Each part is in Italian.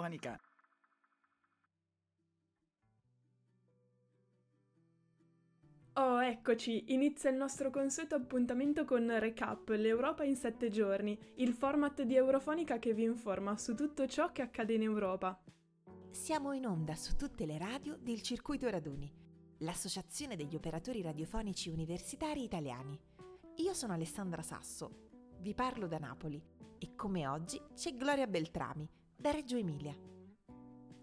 Eurofonica. Oh, eccoci, inizia il nostro consueto appuntamento con Recap, l'Europa in sette giorni, il format di Eurofonica che vi informa su tutto ciò che accade in Europa. Siamo in onda su tutte le radio del Circuito Raduni, l'associazione degli operatori radiofonici universitari italiani. Io sono Alessandra Sasso, vi parlo da Napoli e come oggi c'è Gloria Beltrami, da Reggio Emilia.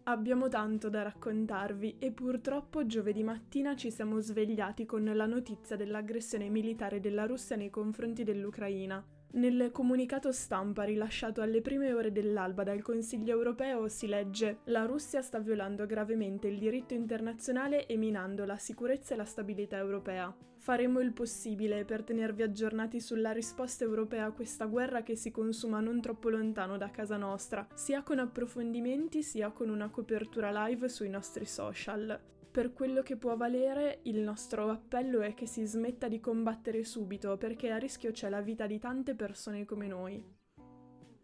Abbiamo tanto da raccontarvi e purtroppo giovedì mattina ci siamo svegliati con la notizia dell'aggressione militare della Russia nei confronti dell'Ucraina. Nel comunicato stampa rilasciato alle prime ore dell'alba dal Consiglio europeo si legge La Russia sta violando gravemente il diritto internazionale e minando la sicurezza e la stabilità europea. Faremo il possibile per tenervi aggiornati sulla risposta europea a questa guerra che si consuma non troppo lontano da casa nostra, sia con approfondimenti sia con una copertura live sui nostri social. Per quello che può valere, il nostro appello è che si smetta di combattere subito perché a rischio c'è la vita di tante persone come noi.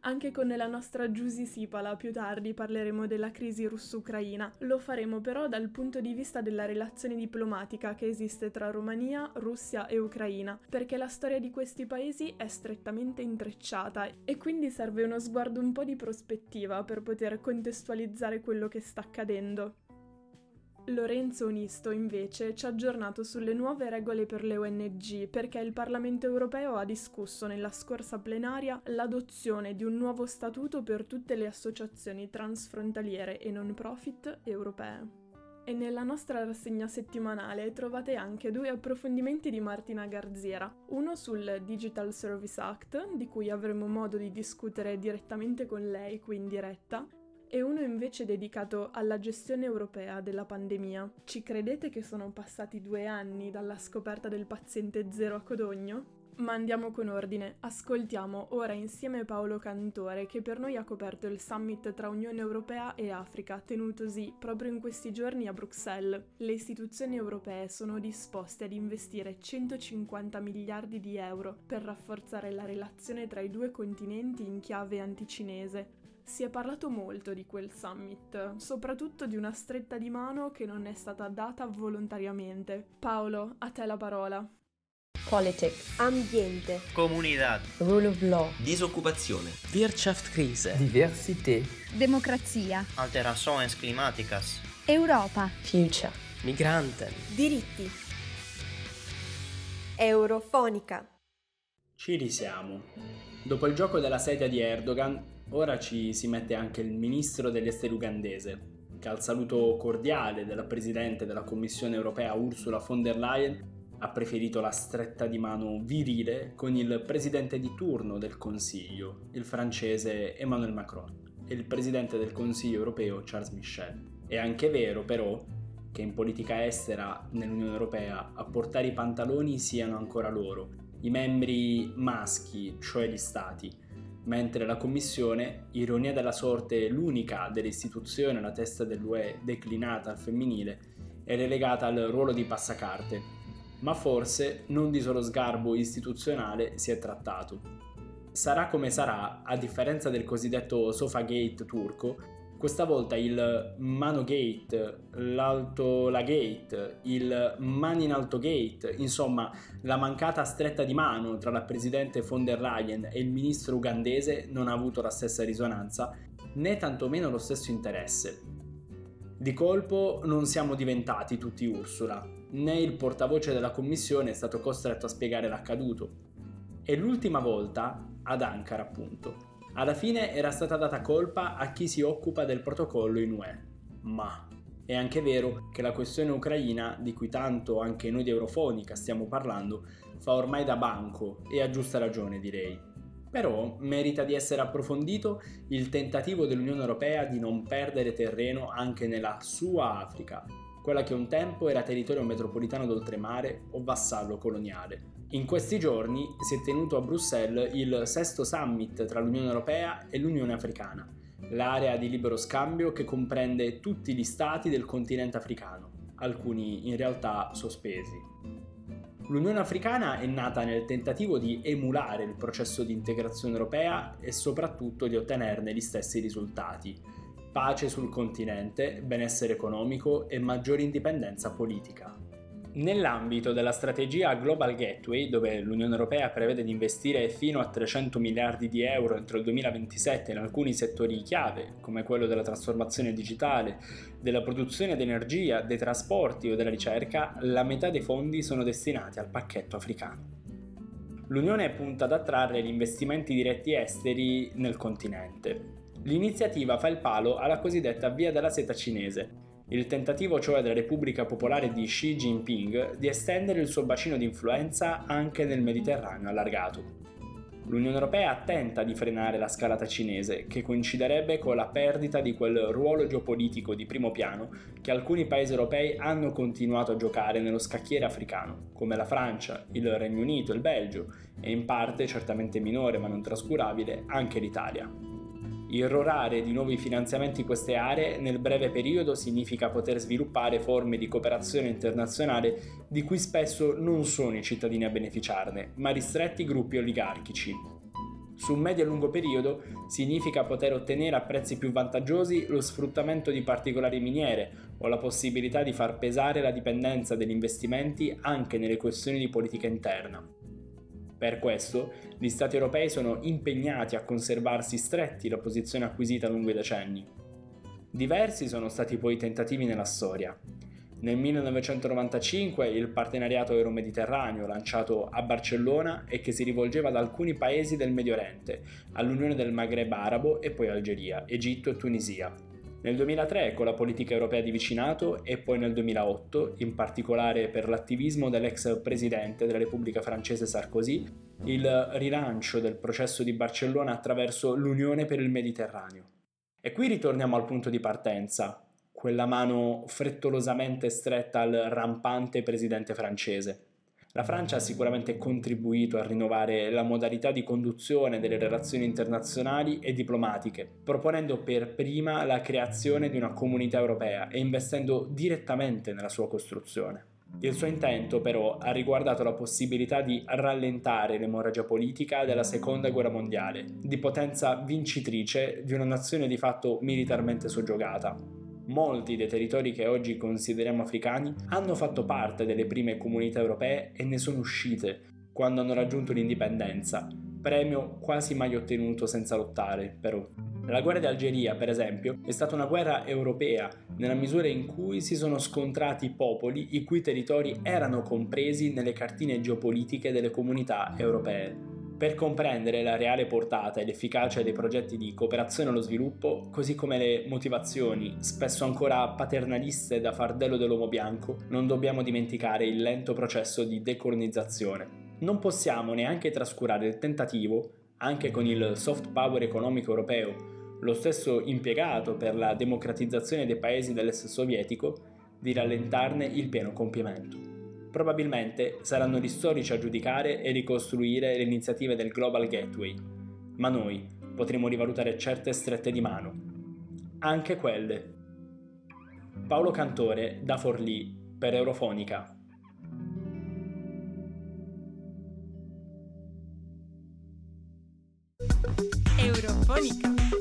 Anche con la nostra Giusy Sipala più tardi parleremo della crisi russo-ucraina, lo faremo però dal punto di vista della relazione diplomatica che esiste tra Romania, Russia e Ucraina, perché la storia di questi paesi è strettamente intrecciata e quindi serve uno sguardo un po' di prospettiva per poter contestualizzare quello che sta accadendo. Lorenzo Onisto invece ci ha aggiornato sulle nuove regole per le ONG perché il Parlamento europeo ha discusso nella scorsa plenaria l'adozione di un nuovo statuto per tutte le associazioni transfrontaliere e non profit europee. E nella nostra rassegna settimanale trovate anche due approfondimenti di Martina Garziera, uno sul Digital Service Act, di cui avremo modo di discutere direttamente con lei qui in diretta, e uno invece dedicato alla gestione europea della pandemia. Ci credete che sono passati due anni dalla scoperta del paziente zero a Codogno? Ma andiamo con ordine, ascoltiamo ora insieme Paolo Cantore che per noi ha coperto il summit tra Unione Europea e Africa tenutosi proprio in questi giorni a Bruxelles. Le istituzioni europee sono disposte ad investire 150 miliardi di euro per rafforzare la relazione tra i due continenti in chiave anticinese, si è parlato molto di quel summit, soprattutto di una stretta di mano che non è stata data volontariamente. Paolo, a te la parola. Politics, ambiente, comunità, rule of law, disoccupazione, Wirtschaftskrise, diversità, democrazia, alterações climáticas, Europa, future, migranten, diritti. Eurofonica. Ci risiamo. Dopo il gioco della sedia di Erdogan, Ora ci si mette anche il ministro degli esteri ugandese, che al saluto cordiale della Presidente della Commissione europea Ursula von der Leyen ha preferito la stretta di mano virile con il presidente di turno del Consiglio, il francese Emmanuel Macron, e il presidente del Consiglio europeo Charles Michel. È anche vero però che in politica estera nell'Unione Europea a portare i pantaloni siano ancora loro, i membri maschi, cioè gli stati, mentre la Commissione, ironia della sorte l'unica delle istituzioni alla testa dell'UE declinata al femminile, è relegata al ruolo di passacarte. Ma forse non di solo sgarbo istituzionale si è trattato. Sarà come sarà, a differenza del cosiddetto Sofagate turco, questa volta il Mano Gate, l'Alto La Gate, il Mani in Alto Gate, insomma la mancata stretta di mano tra la presidente von der Leyen e il ministro ugandese non ha avuto la stessa risonanza né tantomeno lo stesso interesse. Di colpo non siamo diventati tutti Ursula, né il portavoce della commissione è stato costretto a spiegare l'accaduto. E l'ultima volta, ad Ankara appunto, alla fine era stata data colpa a chi si occupa del protocollo in UE. Ma è anche vero che la questione ucraina, di cui tanto anche noi di Eurofonica stiamo parlando, fa ormai da banco e a giusta ragione direi. Però merita di essere approfondito il tentativo dell'Unione Europea di non perdere terreno anche nella sua Africa, quella che un tempo era territorio metropolitano d'oltremare o vassallo coloniale. In questi giorni si è tenuto a Bruxelles il sesto summit tra l'Unione Europea e l'Unione Africana, l'area di libero scambio che comprende tutti gli stati del continente africano, alcuni in realtà sospesi. L'Unione Africana è nata nel tentativo di emulare il processo di integrazione europea e soprattutto di ottenerne gli stessi risultati. pace sul continente, benessere economico e maggiore indipendenza politica. Nell'ambito della strategia Global Gateway, dove l'Unione Europea prevede di investire fino a 300 miliardi di euro entro il 2027 in alcuni settori chiave, come quello della trasformazione digitale, della produzione di energia, dei trasporti o della ricerca, la metà dei fondi sono destinati al pacchetto africano. L'Unione punta ad attrarre gli investimenti diretti esteri nel continente. L'iniziativa fa il palo alla cosiddetta Via della Seta cinese, il tentativo cioè della Repubblica Popolare di Xi Jinping di estendere il suo bacino di influenza anche nel Mediterraneo allargato. L'Unione Europea tenta di frenare la scalata cinese, che coinciderebbe con la perdita di quel ruolo geopolitico di primo piano che alcuni paesi europei hanno continuato a giocare nello scacchiere africano, come la Francia, il Regno Unito, il Belgio e in parte, certamente minore ma non trascurabile, anche l'Italia. Irrorare di nuovi finanziamenti in queste aree nel breve periodo significa poter sviluppare forme di cooperazione internazionale di cui spesso non sono i cittadini a beneficiarne, ma ristretti gruppi oligarchici. Su medio e lungo periodo significa poter ottenere a prezzi più vantaggiosi lo sfruttamento di particolari miniere o la possibilità di far pesare la dipendenza degli investimenti anche nelle questioni di politica interna. Per questo, gli Stati europei sono impegnati a conservarsi stretti la posizione acquisita lungo i decenni. Diversi sono stati poi i tentativi nella storia. Nel 1995 il partenariato euro-mediterraneo lanciato a Barcellona e che si rivolgeva ad alcuni paesi del Medio Oriente, all'Unione del Maghreb arabo e poi Algeria, Egitto e Tunisia, nel 2003 con la politica europea di vicinato e poi nel 2008, in particolare per l'attivismo dell'ex presidente della Repubblica francese Sarkozy, il rilancio del processo di Barcellona attraverso l'Unione per il Mediterraneo. E qui ritorniamo al punto di partenza, quella mano frettolosamente stretta al rampante presidente francese. La Francia ha sicuramente contribuito a rinnovare la modalità di conduzione delle relazioni internazionali e diplomatiche, proponendo per prima la creazione di una comunità europea e investendo direttamente nella sua costruzione. Il suo intento però ha riguardato la possibilità di rallentare l'emorragia politica della seconda guerra mondiale, di potenza vincitrice di una nazione di fatto militarmente soggiogata, Molti dei territori che oggi consideriamo africani hanno fatto parte delle prime comunità europee e ne sono uscite quando hanno raggiunto l'indipendenza, premio quasi mai ottenuto senza lottare, però. La guerra di Algeria, per esempio, è stata una guerra europea, nella misura in cui si sono scontrati popoli i cui territori erano compresi nelle cartine geopolitiche delle comunità europee. Per comprendere la reale portata e l'efficacia dei progetti di cooperazione allo sviluppo, così come le motivazioni, spesso ancora paternaliste da fardello dell'uomo bianco, non dobbiamo dimenticare il lento processo di decolonizzazione. Non possiamo neanche trascurare il tentativo, anche con il soft power economico europeo, lo stesso impiegato per la democratizzazione dei paesi dell'est sovietico, di rallentarne il pieno compimento. Probabilmente saranno gli storici a giudicare e ricostruire le iniziative del Global Gateway, ma noi potremo rivalutare certe strette di mano, anche quelle. Paolo Cantore da Forlì per Eurofonica. Eurofonica.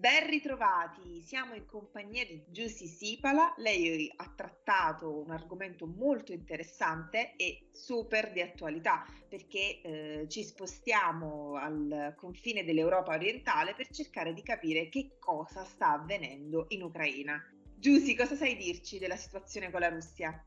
Ben ritrovati, siamo in compagnia di Giussi Sipala, lei ha trattato un argomento molto interessante e super di attualità perché eh, ci spostiamo al confine dell'Europa orientale per cercare di capire che cosa sta avvenendo in Ucraina. Giussi, cosa sai dirci della situazione con la Russia?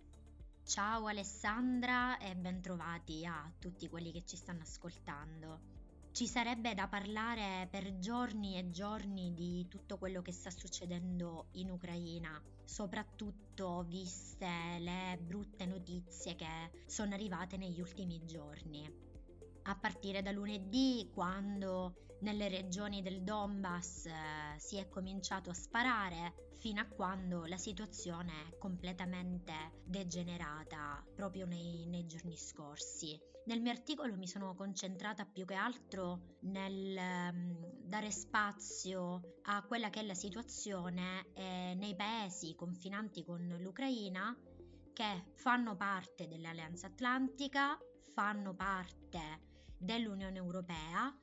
Ciao Alessandra e bentrovati a tutti quelli che ci stanno ascoltando. Ci sarebbe da parlare per giorni e giorni di tutto quello che sta succedendo in Ucraina, soprattutto viste le brutte notizie che sono arrivate negli ultimi giorni. A partire da lunedì, quando nelle regioni del Donbass eh, si è cominciato a sparare, fino a quando la situazione è completamente degenerata proprio nei, nei giorni scorsi. Nel mio articolo mi sono concentrata più che altro nel um, dare spazio a quella che è la situazione eh, nei paesi confinanti con l'Ucraina che fanno parte dell'Alleanza Atlantica, fanno parte dell'Unione Europea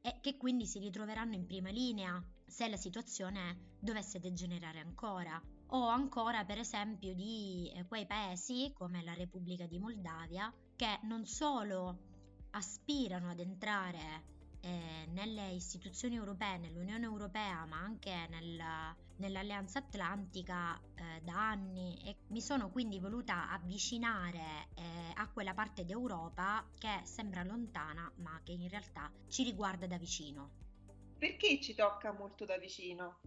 e che quindi si ritroveranno in prima linea se la situazione dovesse degenerare ancora. O ancora per esempio di eh, quei paesi come la Repubblica di Moldavia che non solo aspirano ad entrare eh, nelle istituzioni europee, nell'Unione Europea, ma anche nella, nell'Alleanza Atlantica eh, da anni e mi sono quindi voluta avvicinare eh, a quella parte d'Europa che sembra lontana, ma che in realtà ci riguarda da vicino. Perché ci tocca molto da vicino?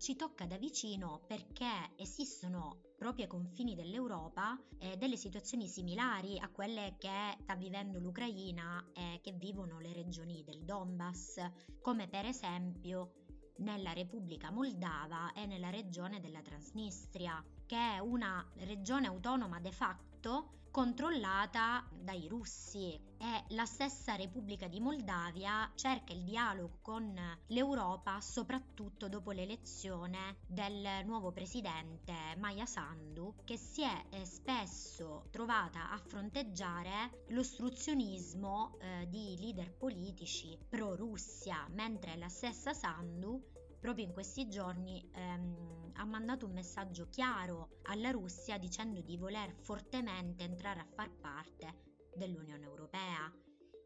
Ci tocca da vicino perché esistono proprio ai confini dell'Europa eh, delle situazioni similari a quelle che sta vivendo l'Ucraina e che vivono le regioni del Donbass, come per esempio nella Repubblica Moldava e nella regione della Transnistria, che è una regione autonoma de facto controllata dai russi. E la stessa Repubblica di Moldavia cerca il dialogo con l'Europa soprattutto dopo l'elezione del nuovo presidente Maya Sandu che si è eh, spesso trovata a fronteggiare l'ostruzionismo eh, di leader politici pro-Russia mentre la stessa Sandu proprio in questi giorni ehm, ha mandato un messaggio chiaro alla Russia dicendo di voler fortemente entrare a far parte dell'Unione Europea.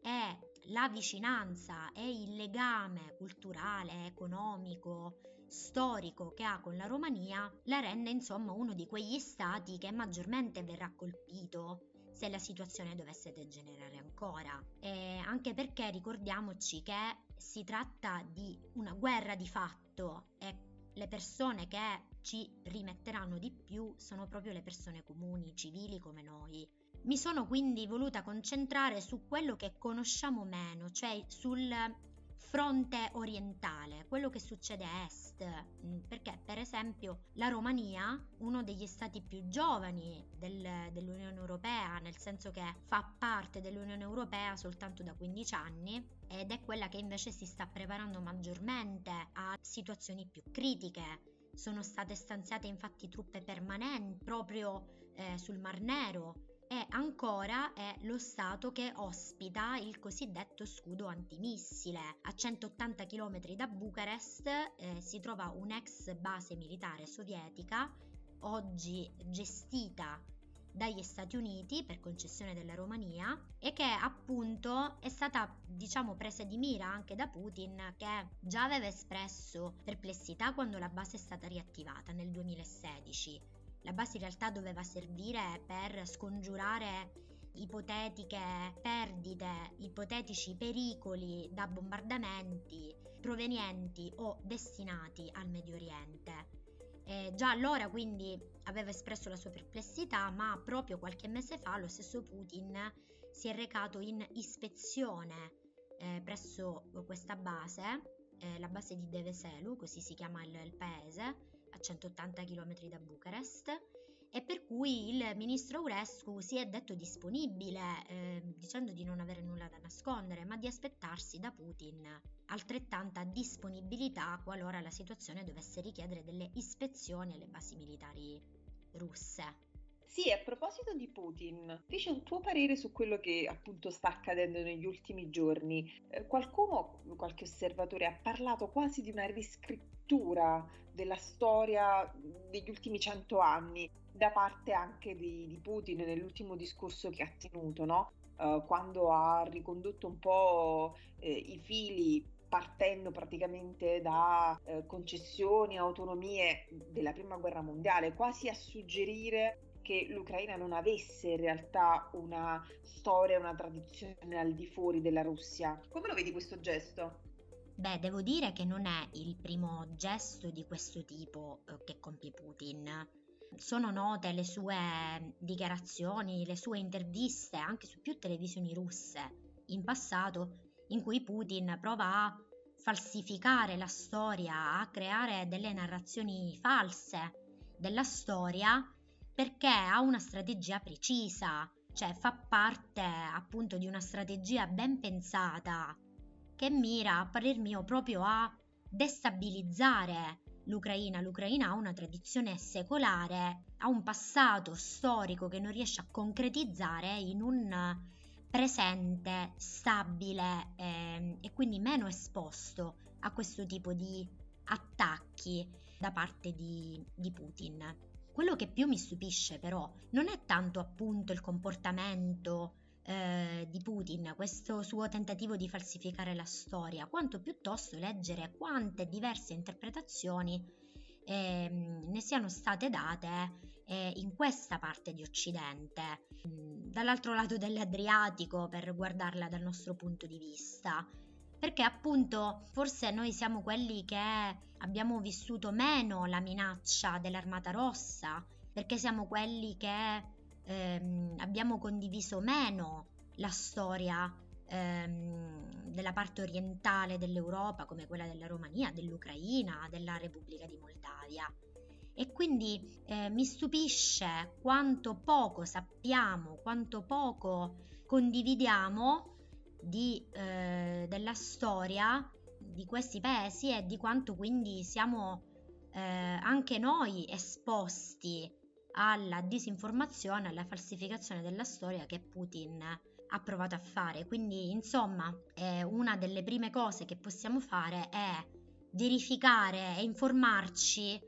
E la vicinanza e il legame culturale, economico, storico che ha con la Romania la rende insomma uno di quegli stati che maggiormente verrà colpito se la situazione dovesse degenerare ancora. E anche perché ricordiamoci che si tratta di una guerra di fatto e le persone che ci rimetteranno di più sono proprio le persone comuni, civili come noi. Mi sono quindi voluta concentrare su quello che conosciamo meno, cioè sul fronte orientale, quello che succede a est, mm, perché per esempio la Romania, uno degli stati più giovani del, dell'Unione Europea, nel senso che fa parte dell'Unione Europea soltanto da 15 anni, ed è quella che invece si sta preparando maggiormente a situazioni più critiche. Sono state stanziate infatti truppe permanenti proprio eh, sul Mar Nero e ancora è lo Stato che ospita il cosiddetto scudo antimissile. A 180 km da Bucarest eh, si trova un'ex base militare sovietica, oggi gestita dagli Stati Uniti per concessione della Romania e che appunto è stata diciamo presa di mira anche da Putin che già aveva espresso perplessità quando la base è stata riattivata nel 2016 la base in realtà doveva servire per scongiurare ipotetiche perdite, ipotetici pericoli da bombardamenti provenienti o destinati al Medio Oriente. E già allora quindi aveva espresso la sua perplessità, ma proprio qualche mese fa lo stesso Putin si è recato in ispezione eh, presso questa base, eh, la base di Deveselu, così si chiama il, il paese, a 180 km da Bucarest e per cui il ministro Urescu si è detto disponibile, eh, dicendo di non avere nulla da nascondere, ma di aspettarsi da Putin altrettanta disponibilità qualora la situazione dovesse richiedere delle ispezioni alle basi militari russe. Sì, a proposito di Putin, dice un tuo parere su quello che appunto sta accadendo negli ultimi giorni. Eh, qualcuno, qualche osservatore, ha parlato quasi di una riscrittura della storia degli ultimi cento anni da parte anche di, di Putin nell'ultimo discorso che ha tenuto, no? Uh, quando ha ricondotto un po' eh, i fili partendo praticamente da eh, concessioni, autonomie della prima guerra mondiale, quasi a suggerire che l'Ucraina non avesse in realtà una storia, una tradizione al di fuori della Russia. Come lo vedi questo gesto? Beh, devo dire che non è il primo gesto di questo tipo eh, che compie Putin. Sono note le sue dichiarazioni, le sue interviste anche su più televisioni russe in passato in cui Putin prova a falsificare la storia, a creare delle narrazioni false della storia perché ha una strategia precisa, cioè fa parte appunto di una strategia ben pensata che mira, a parer mio, proprio a destabilizzare l'Ucraina. L'Ucraina ha una tradizione secolare, ha un passato storico che non riesce a concretizzare in un presente stabile eh, e quindi meno esposto a questo tipo di attacchi da parte di, di Putin. Quello che più mi stupisce però non è tanto appunto il comportamento eh, di Putin, questo suo tentativo di falsificare la storia, quanto piuttosto leggere quante diverse interpretazioni eh, ne siano state date eh, in questa parte di Occidente, mm, dall'altro lato dell'Adriatico per guardarla dal nostro punto di vista perché appunto forse noi siamo quelli che abbiamo vissuto meno la minaccia dell'Armata Rossa, perché siamo quelli che ehm, abbiamo condiviso meno la storia ehm, della parte orientale dell'Europa, come quella della Romania, dell'Ucraina, della Repubblica di Moldavia. E quindi eh, mi stupisce quanto poco sappiamo, quanto poco condividiamo di, eh, della storia di questi paesi e di quanto quindi siamo eh, anche noi esposti alla disinformazione, alla falsificazione della storia che Putin ha provato a fare. Quindi, insomma, eh, una delle prime cose che possiamo fare è verificare e informarci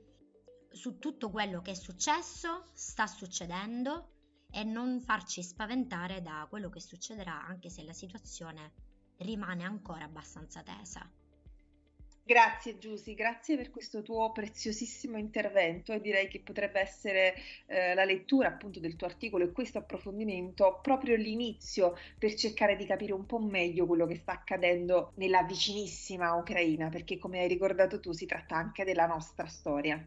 su tutto quello che è successo, sta succedendo e non farci spaventare da quello che succederà anche se la situazione rimane ancora abbastanza tesa. Grazie Giusy, grazie per questo tuo preziosissimo intervento e direi che potrebbe essere eh, la lettura appunto del tuo articolo e questo approfondimento proprio l'inizio per cercare di capire un po' meglio quello che sta accadendo nella vicinissima Ucraina, perché come hai ricordato tu si tratta anche della nostra storia.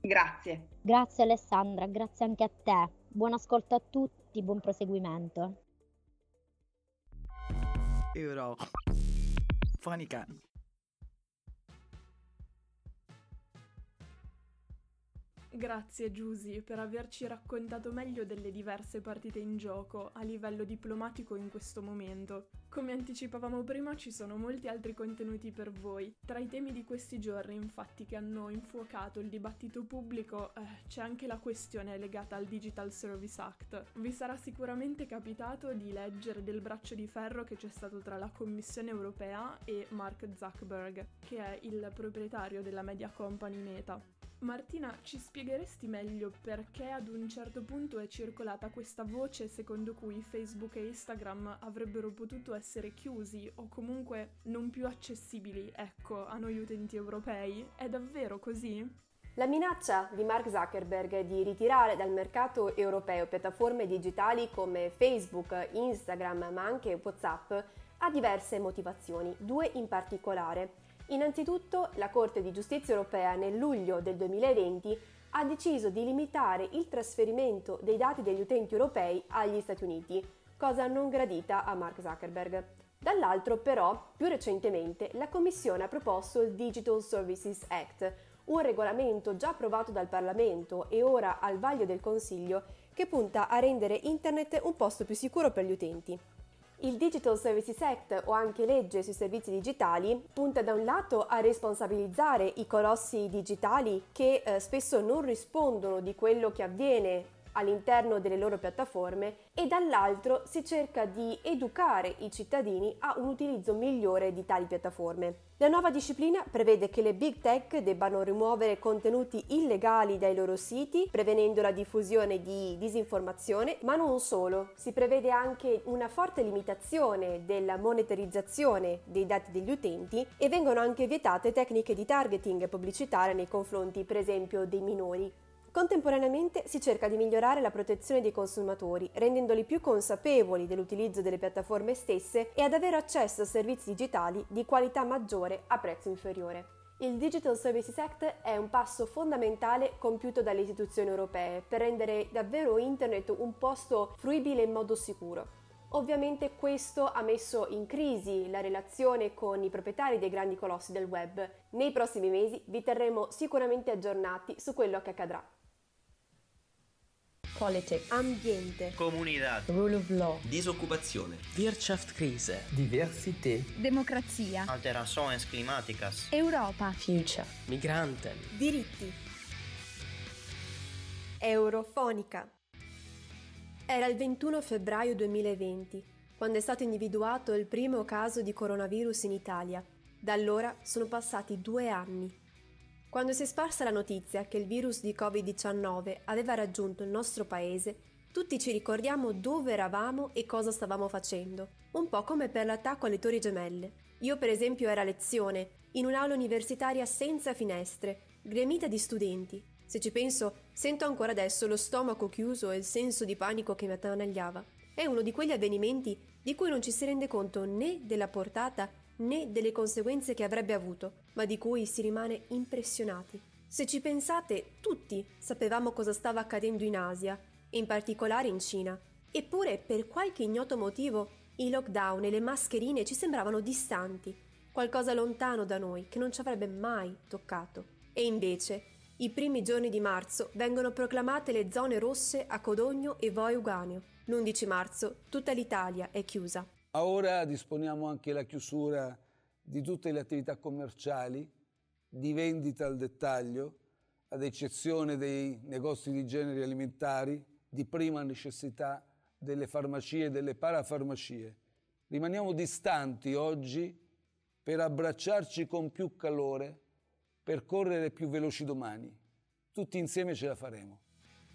Grazie. Grazie Alessandra, grazie anche a te. Buon ascolto a tutti, buon proseguimento. Euro. Fonica. Grazie Giusy per averci raccontato meglio delle diverse partite in gioco a livello diplomatico in questo momento. Come anticipavamo prima ci sono molti altri contenuti per voi. Tra i temi di questi giorni infatti che hanno infuocato il dibattito pubblico eh, c'è anche la questione legata al Digital Service Act. Vi sarà sicuramente capitato di leggere del braccio di ferro che c'è stato tra la Commissione europea e Mark Zuckerberg, che è il proprietario della media company Meta. Martina, ci spiegheresti meglio perché ad un certo punto è circolata questa voce secondo cui Facebook e Instagram avrebbero potuto essere chiusi o comunque non più accessibili, ecco, a noi utenti europei? È davvero così? La minaccia di Mark Zuckerberg di ritirare dal mercato europeo piattaforme digitali come Facebook, Instagram, ma anche WhatsApp ha diverse motivazioni, due in particolare. Innanzitutto la Corte di giustizia europea nel luglio del 2020 ha deciso di limitare il trasferimento dei dati degli utenti europei agli Stati Uniti, cosa non gradita a Mark Zuckerberg. Dall'altro però, più recentemente, la Commissione ha proposto il Digital Services Act, un regolamento già approvato dal Parlamento e ora al vaglio del Consiglio che punta a rendere Internet un posto più sicuro per gli utenti. Il Digital Services Act o anche legge sui servizi digitali punta da un lato a responsabilizzare i colossi digitali che eh, spesso non rispondono di quello che avviene all'interno delle loro piattaforme e dall'altro si cerca di educare i cittadini a un utilizzo migliore di tali piattaforme. La nuova disciplina prevede che le big tech debbano rimuovere contenuti illegali dai loro siti, prevenendo la diffusione di disinformazione, ma non solo, si prevede anche una forte limitazione della monetarizzazione dei dati degli utenti e vengono anche vietate tecniche di targeting pubblicitaria nei confronti, per esempio, dei minori. Contemporaneamente si cerca di migliorare la protezione dei consumatori, rendendoli più consapevoli dell'utilizzo delle piattaforme stesse e ad avere accesso a servizi digitali di qualità maggiore a prezzo inferiore. Il Digital Services Act è un passo fondamentale compiuto dalle istituzioni europee per rendere davvero Internet un posto fruibile in modo sicuro. Ovviamente questo ha messo in crisi la relazione con i proprietari dei grandi colossi del web. Nei prossimi mesi vi terremo sicuramente aggiornati su quello che accadrà. Politics, ambiente, comunità, rule of law, disoccupazione, Wirtschaftskrise, diversità, democrazia, alterações climáticas, Europa, future, migranten, Diritti. Eurofonica. Era il 21 febbraio 2020, quando è stato individuato il primo caso di coronavirus in Italia. Da allora sono passati due anni. Quando si è sparsa la notizia che il virus di Covid-19 aveva raggiunto il nostro paese, tutti ci ricordiamo dove eravamo e cosa stavamo facendo, un po' come per l'attacco alle Torri Gemelle. Io per esempio ero a lezione, in un'aula universitaria senza finestre, gremita di studenti. Se ci penso, sento ancora adesso lo stomaco chiuso e il senso di panico che mi attanagliava. È uno di quegli avvenimenti di cui non ci si rende conto né della portata né delle conseguenze che avrebbe avuto, ma di cui si rimane impressionati. Se ci pensate, tutti sapevamo cosa stava accadendo in Asia, in particolare in Cina. Eppure, per qualche ignoto motivo, i lockdown e le mascherine ci sembravano distanti, qualcosa lontano da noi che non ci avrebbe mai toccato. E invece, i primi giorni di marzo vengono proclamate le zone rosse a Codogno e Voi Uganeo. L'11 marzo tutta l'Italia è chiusa. Ora disponiamo anche la chiusura di tutte le attività commerciali, di vendita al dettaglio, ad eccezione dei negozi di generi alimentari, di prima necessità, delle farmacie e delle parafarmacie. Rimaniamo distanti oggi per abbracciarci con più calore, per correre più veloci domani. Tutti insieme ce la faremo.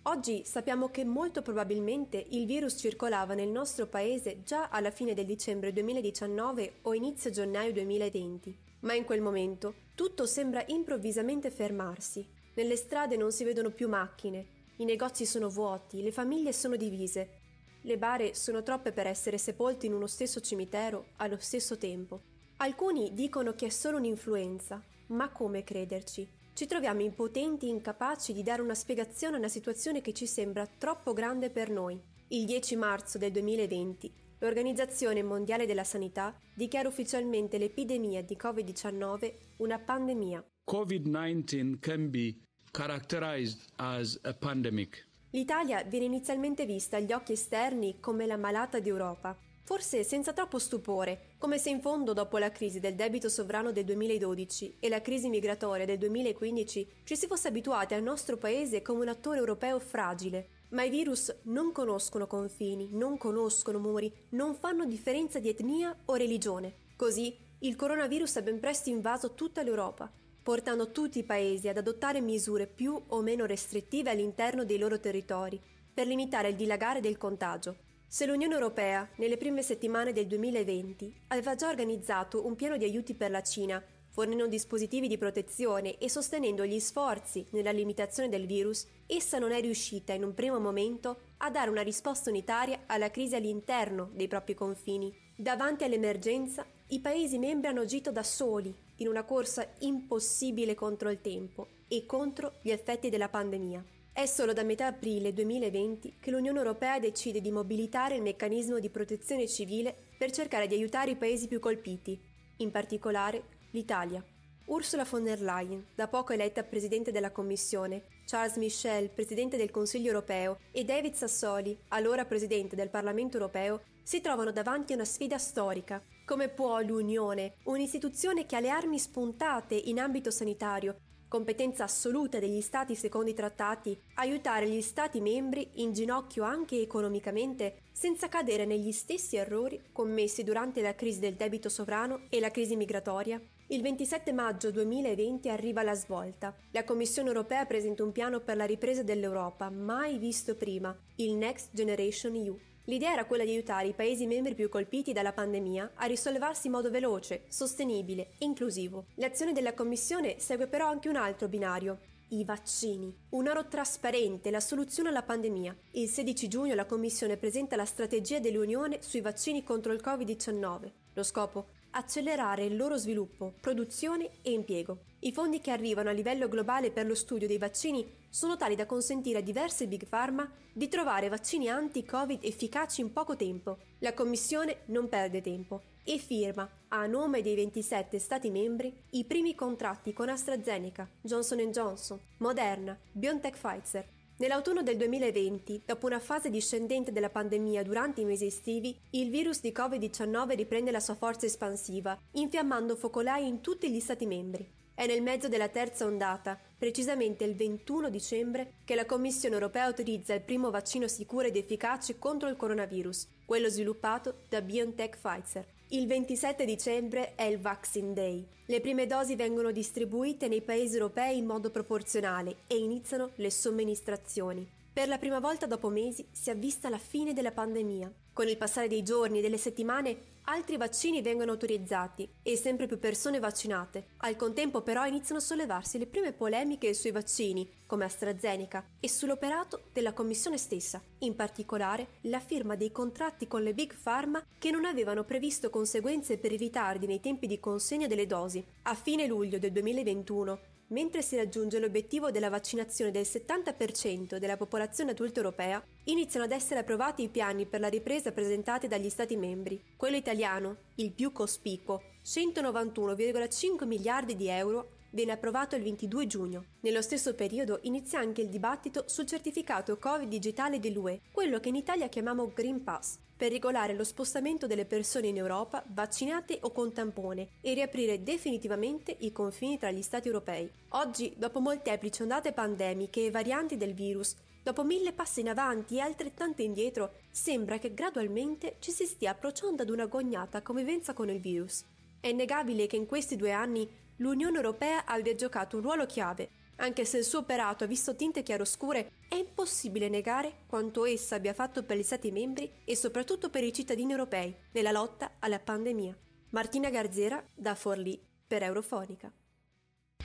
Oggi sappiamo che molto probabilmente il virus circolava nel nostro paese già alla fine del dicembre 2019 o inizio gennaio 2020, ma in quel momento tutto sembra improvvisamente fermarsi. Nelle strade non si vedono più macchine, i negozi sono vuoti, le famiglie sono divise, le bare sono troppe per essere sepolte in uno stesso cimitero allo stesso tempo. Alcuni dicono che è solo un'influenza, ma come crederci? Ci troviamo impotenti e incapaci di dare una spiegazione a una situazione che ci sembra troppo grande per noi. Il 10 marzo del 2020 l'Organizzazione Mondiale della Sanità dichiara ufficialmente l'epidemia di Covid-19 una pandemia. COVID-19 can be characterized as a pandemic. L'Italia viene inizialmente vista agli occhi esterni come la malata d'Europa, Forse senza troppo stupore, come se in fondo dopo la crisi del debito sovrano del 2012 e la crisi migratoria del 2015 ci si fosse abituati al nostro paese come un attore europeo fragile. Ma i virus non conoscono confini, non conoscono muri, non fanno differenza di etnia o religione. Così il coronavirus ha ben presto invaso tutta l'Europa, portando tutti i paesi ad adottare misure più o meno restrittive all'interno dei loro territori per limitare il dilagare del contagio. Se l'Unione Europea, nelle prime settimane del 2020, aveva già organizzato un piano di aiuti per la Cina, fornendo dispositivi di protezione e sostenendo gli sforzi nella limitazione del virus, essa non è riuscita in un primo momento a dare una risposta unitaria alla crisi all'interno dei propri confini. Davanti all'emergenza, i Paesi membri hanno agito da soli, in una corsa impossibile contro il tempo e contro gli effetti della pandemia. È solo da metà aprile 2020 che l'Unione Europea decide di mobilitare il meccanismo di protezione civile per cercare di aiutare i paesi più colpiti, in particolare l'Italia. Ursula von der Leyen, da poco eletta Presidente della Commissione, Charles Michel, Presidente del Consiglio europeo, e David Sassoli, allora Presidente del Parlamento europeo, si trovano davanti a una sfida storica. Come può l'Unione, un'istituzione che ha le armi spuntate in ambito sanitario, competenza assoluta degli Stati secondo i trattati, aiutare gli Stati membri in ginocchio anche economicamente senza cadere negli stessi errori commessi durante la crisi del debito sovrano e la crisi migratoria? Il 27 maggio 2020 arriva la svolta. La Commissione europea presenta un piano per la ripresa dell'Europa, mai visto prima, il Next Generation EU. L'idea era quella di aiutare i Paesi membri più colpiti dalla pandemia a risollevarsi in modo veloce, sostenibile e inclusivo. L'azione della Commissione segue però anche un altro binario, i vaccini. Un oro trasparente, la soluzione alla pandemia. Il 16 giugno la Commissione presenta la strategia dell'Unione sui vaccini contro il Covid-19. Lo scopo? Accelerare il loro sviluppo, produzione e impiego. I fondi che arrivano a livello globale per lo studio dei vaccini sono tali da consentire a diverse big pharma di trovare vaccini anti-Covid efficaci in poco tempo. La Commissione non perde tempo e firma, a nome dei 27 Stati membri, i primi contratti con AstraZeneca, Johnson Johnson, Moderna, BioNTech Pfizer, Nell'autunno del 2020, dopo una fase discendente della pandemia durante i mesi estivi, il virus di Covid-19 riprende la sua forza espansiva, infiammando focolai in tutti gli Stati membri. È nel mezzo della terza ondata, precisamente il 21 dicembre, che la Commissione europea autorizza il primo vaccino sicuro ed efficace contro il coronavirus, quello sviluppato da BioNTech Pfizer. Il 27 dicembre è il Vaccine Day. Le prime dosi vengono distribuite nei paesi europei in modo proporzionale e iniziano le somministrazioni. Per la prima volta dopo mesi si è vista la fine della pandemia. Con il passare dei giorni e delle settimane altri vaccini vengono autorizzati e sempre più persone vaccinate. Al contempo però iniziano a sollevarsi le prime polemiche sui vaccini, come AstraZeneca, e sull'operato della Commissione stessa, in particolare la firma dei contratti con le Big Pharma che non avevano previsto conseguenze per i ritardi nei tempi di consegna delle dosi. A fine luglio del 2021 mentre si raggiunge l'obiettivo della vaccinazione del 70% della popolazione adulta europea, iniziano ad essere approvati i piani per la ripresa presentati dagli Stati membri. Quello italiano, il più cospicuo, 191,5 miliardi di euro, viene approvato il 22 giugno. Nello stesso periodo inizia anche il dibattito sul certificato Covid digitale dell'UE, quello che in Italia chiamiamo Green Pass, per regolare lo spostamento delle persone in Europa vaccinate o con tampone e riaprire definitivamente i confini tra gli Stati europei. Oggi, dopo molteplici ondate pandemiche e varianti del virus, dopo mille passi in avanti e altrettante indietro, sembra che gradualmente ci si stia approcciando ad una gognata convivenza con il virus. È innegabile che in questi due anni l'Unione Europea abbia giocato un ruolo chiave anche se il suo operato ha visto tinte chiaroscure, è impossibile negare quanto essa abbia fatto per gli Stati membri e soprattutto per i cittadini europei nella lotta alla pandemia. Martina Garzera da Forlì per Eurofonica.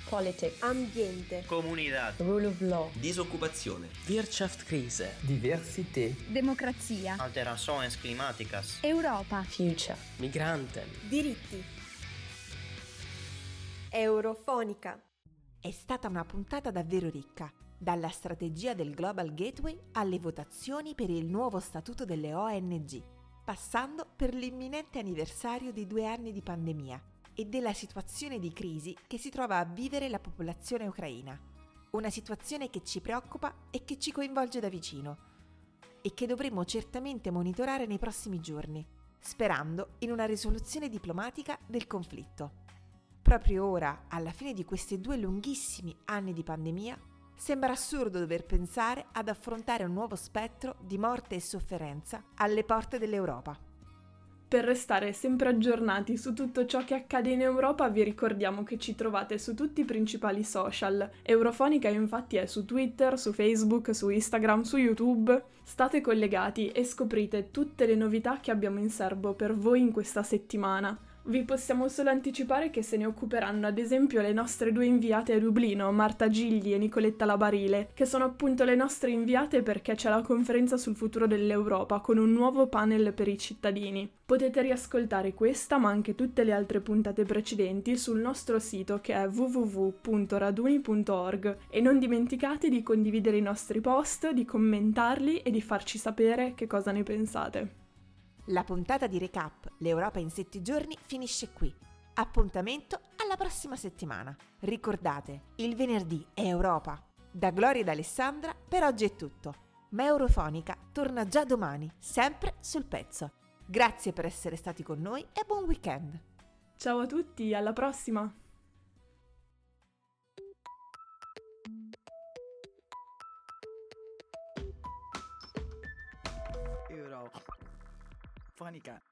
Politik, ambiente, comunità, rule of law, disoccupazione, Wirtschaftskrise, diversità, democrazia, alterações climáticas, Europa, future, migranten, diritti. Eurofonica. È stata una puntata davvero ricca, dalla strategia del Global Gateway alle votazioni per il nuovo statuto delle ONG, passando per l'imminente anniversario di due anni di pandemia e della situazione di crisi che si trova a vivere la popolazione ucraina. Una situazione che ci preoccupa e che ci coinvolge da vicino e che dovremo certamente monitorare nei prossimi giorni, sperando in una risoluzione diplomatica del conflitto. Proprio ora, alla fine di questi due lunghissimi anni di pandemia, sembra assurdo dover pensare ad affrontare un nuovo spettro di morte e sofferenza alle porte dell'Europa. Per restare sempre aggiornati su tutto ciò che accade in Europa vi ricordiamo che ci trovate su tutti i principali social. Eurofonica infatti è su Twitter, su Facebook, su Instagram, su YouTube. State collegati e scoprite tutte le novità che abbiamo in serbo per voi in questa settimana. Vi possiamo solo anticipare che se ne occuperanno ad esempio le nostre due inviate a Dublino, Marta Gigli e Nicoletta Labarile, che sono appunto le nostre inviate perché c'è la conferenza sul futuro dell'Europa con un nuovo panel per i cittadini. Potete riascoltare questa ma anche tutte le altre puntate precedenti sul nostro sito che è www.raduni.org e non dimenticate di condividere i nostri post, di commentarli e di farci sapere che cosa ne pensate. La puntata di recap L'Europa in 7 giorni finisce qui. Appuntamento alla prossima settimana. Ricordate, il venerdì è Europa. Da Gloria ed Alessandra per oggi è tutto. Ma Eurofonica torna già domani, sempre sul pezzo. Grazie per essere stati con noi e buon weekend. Ciao a tutti, alla prossima! Eurofonica.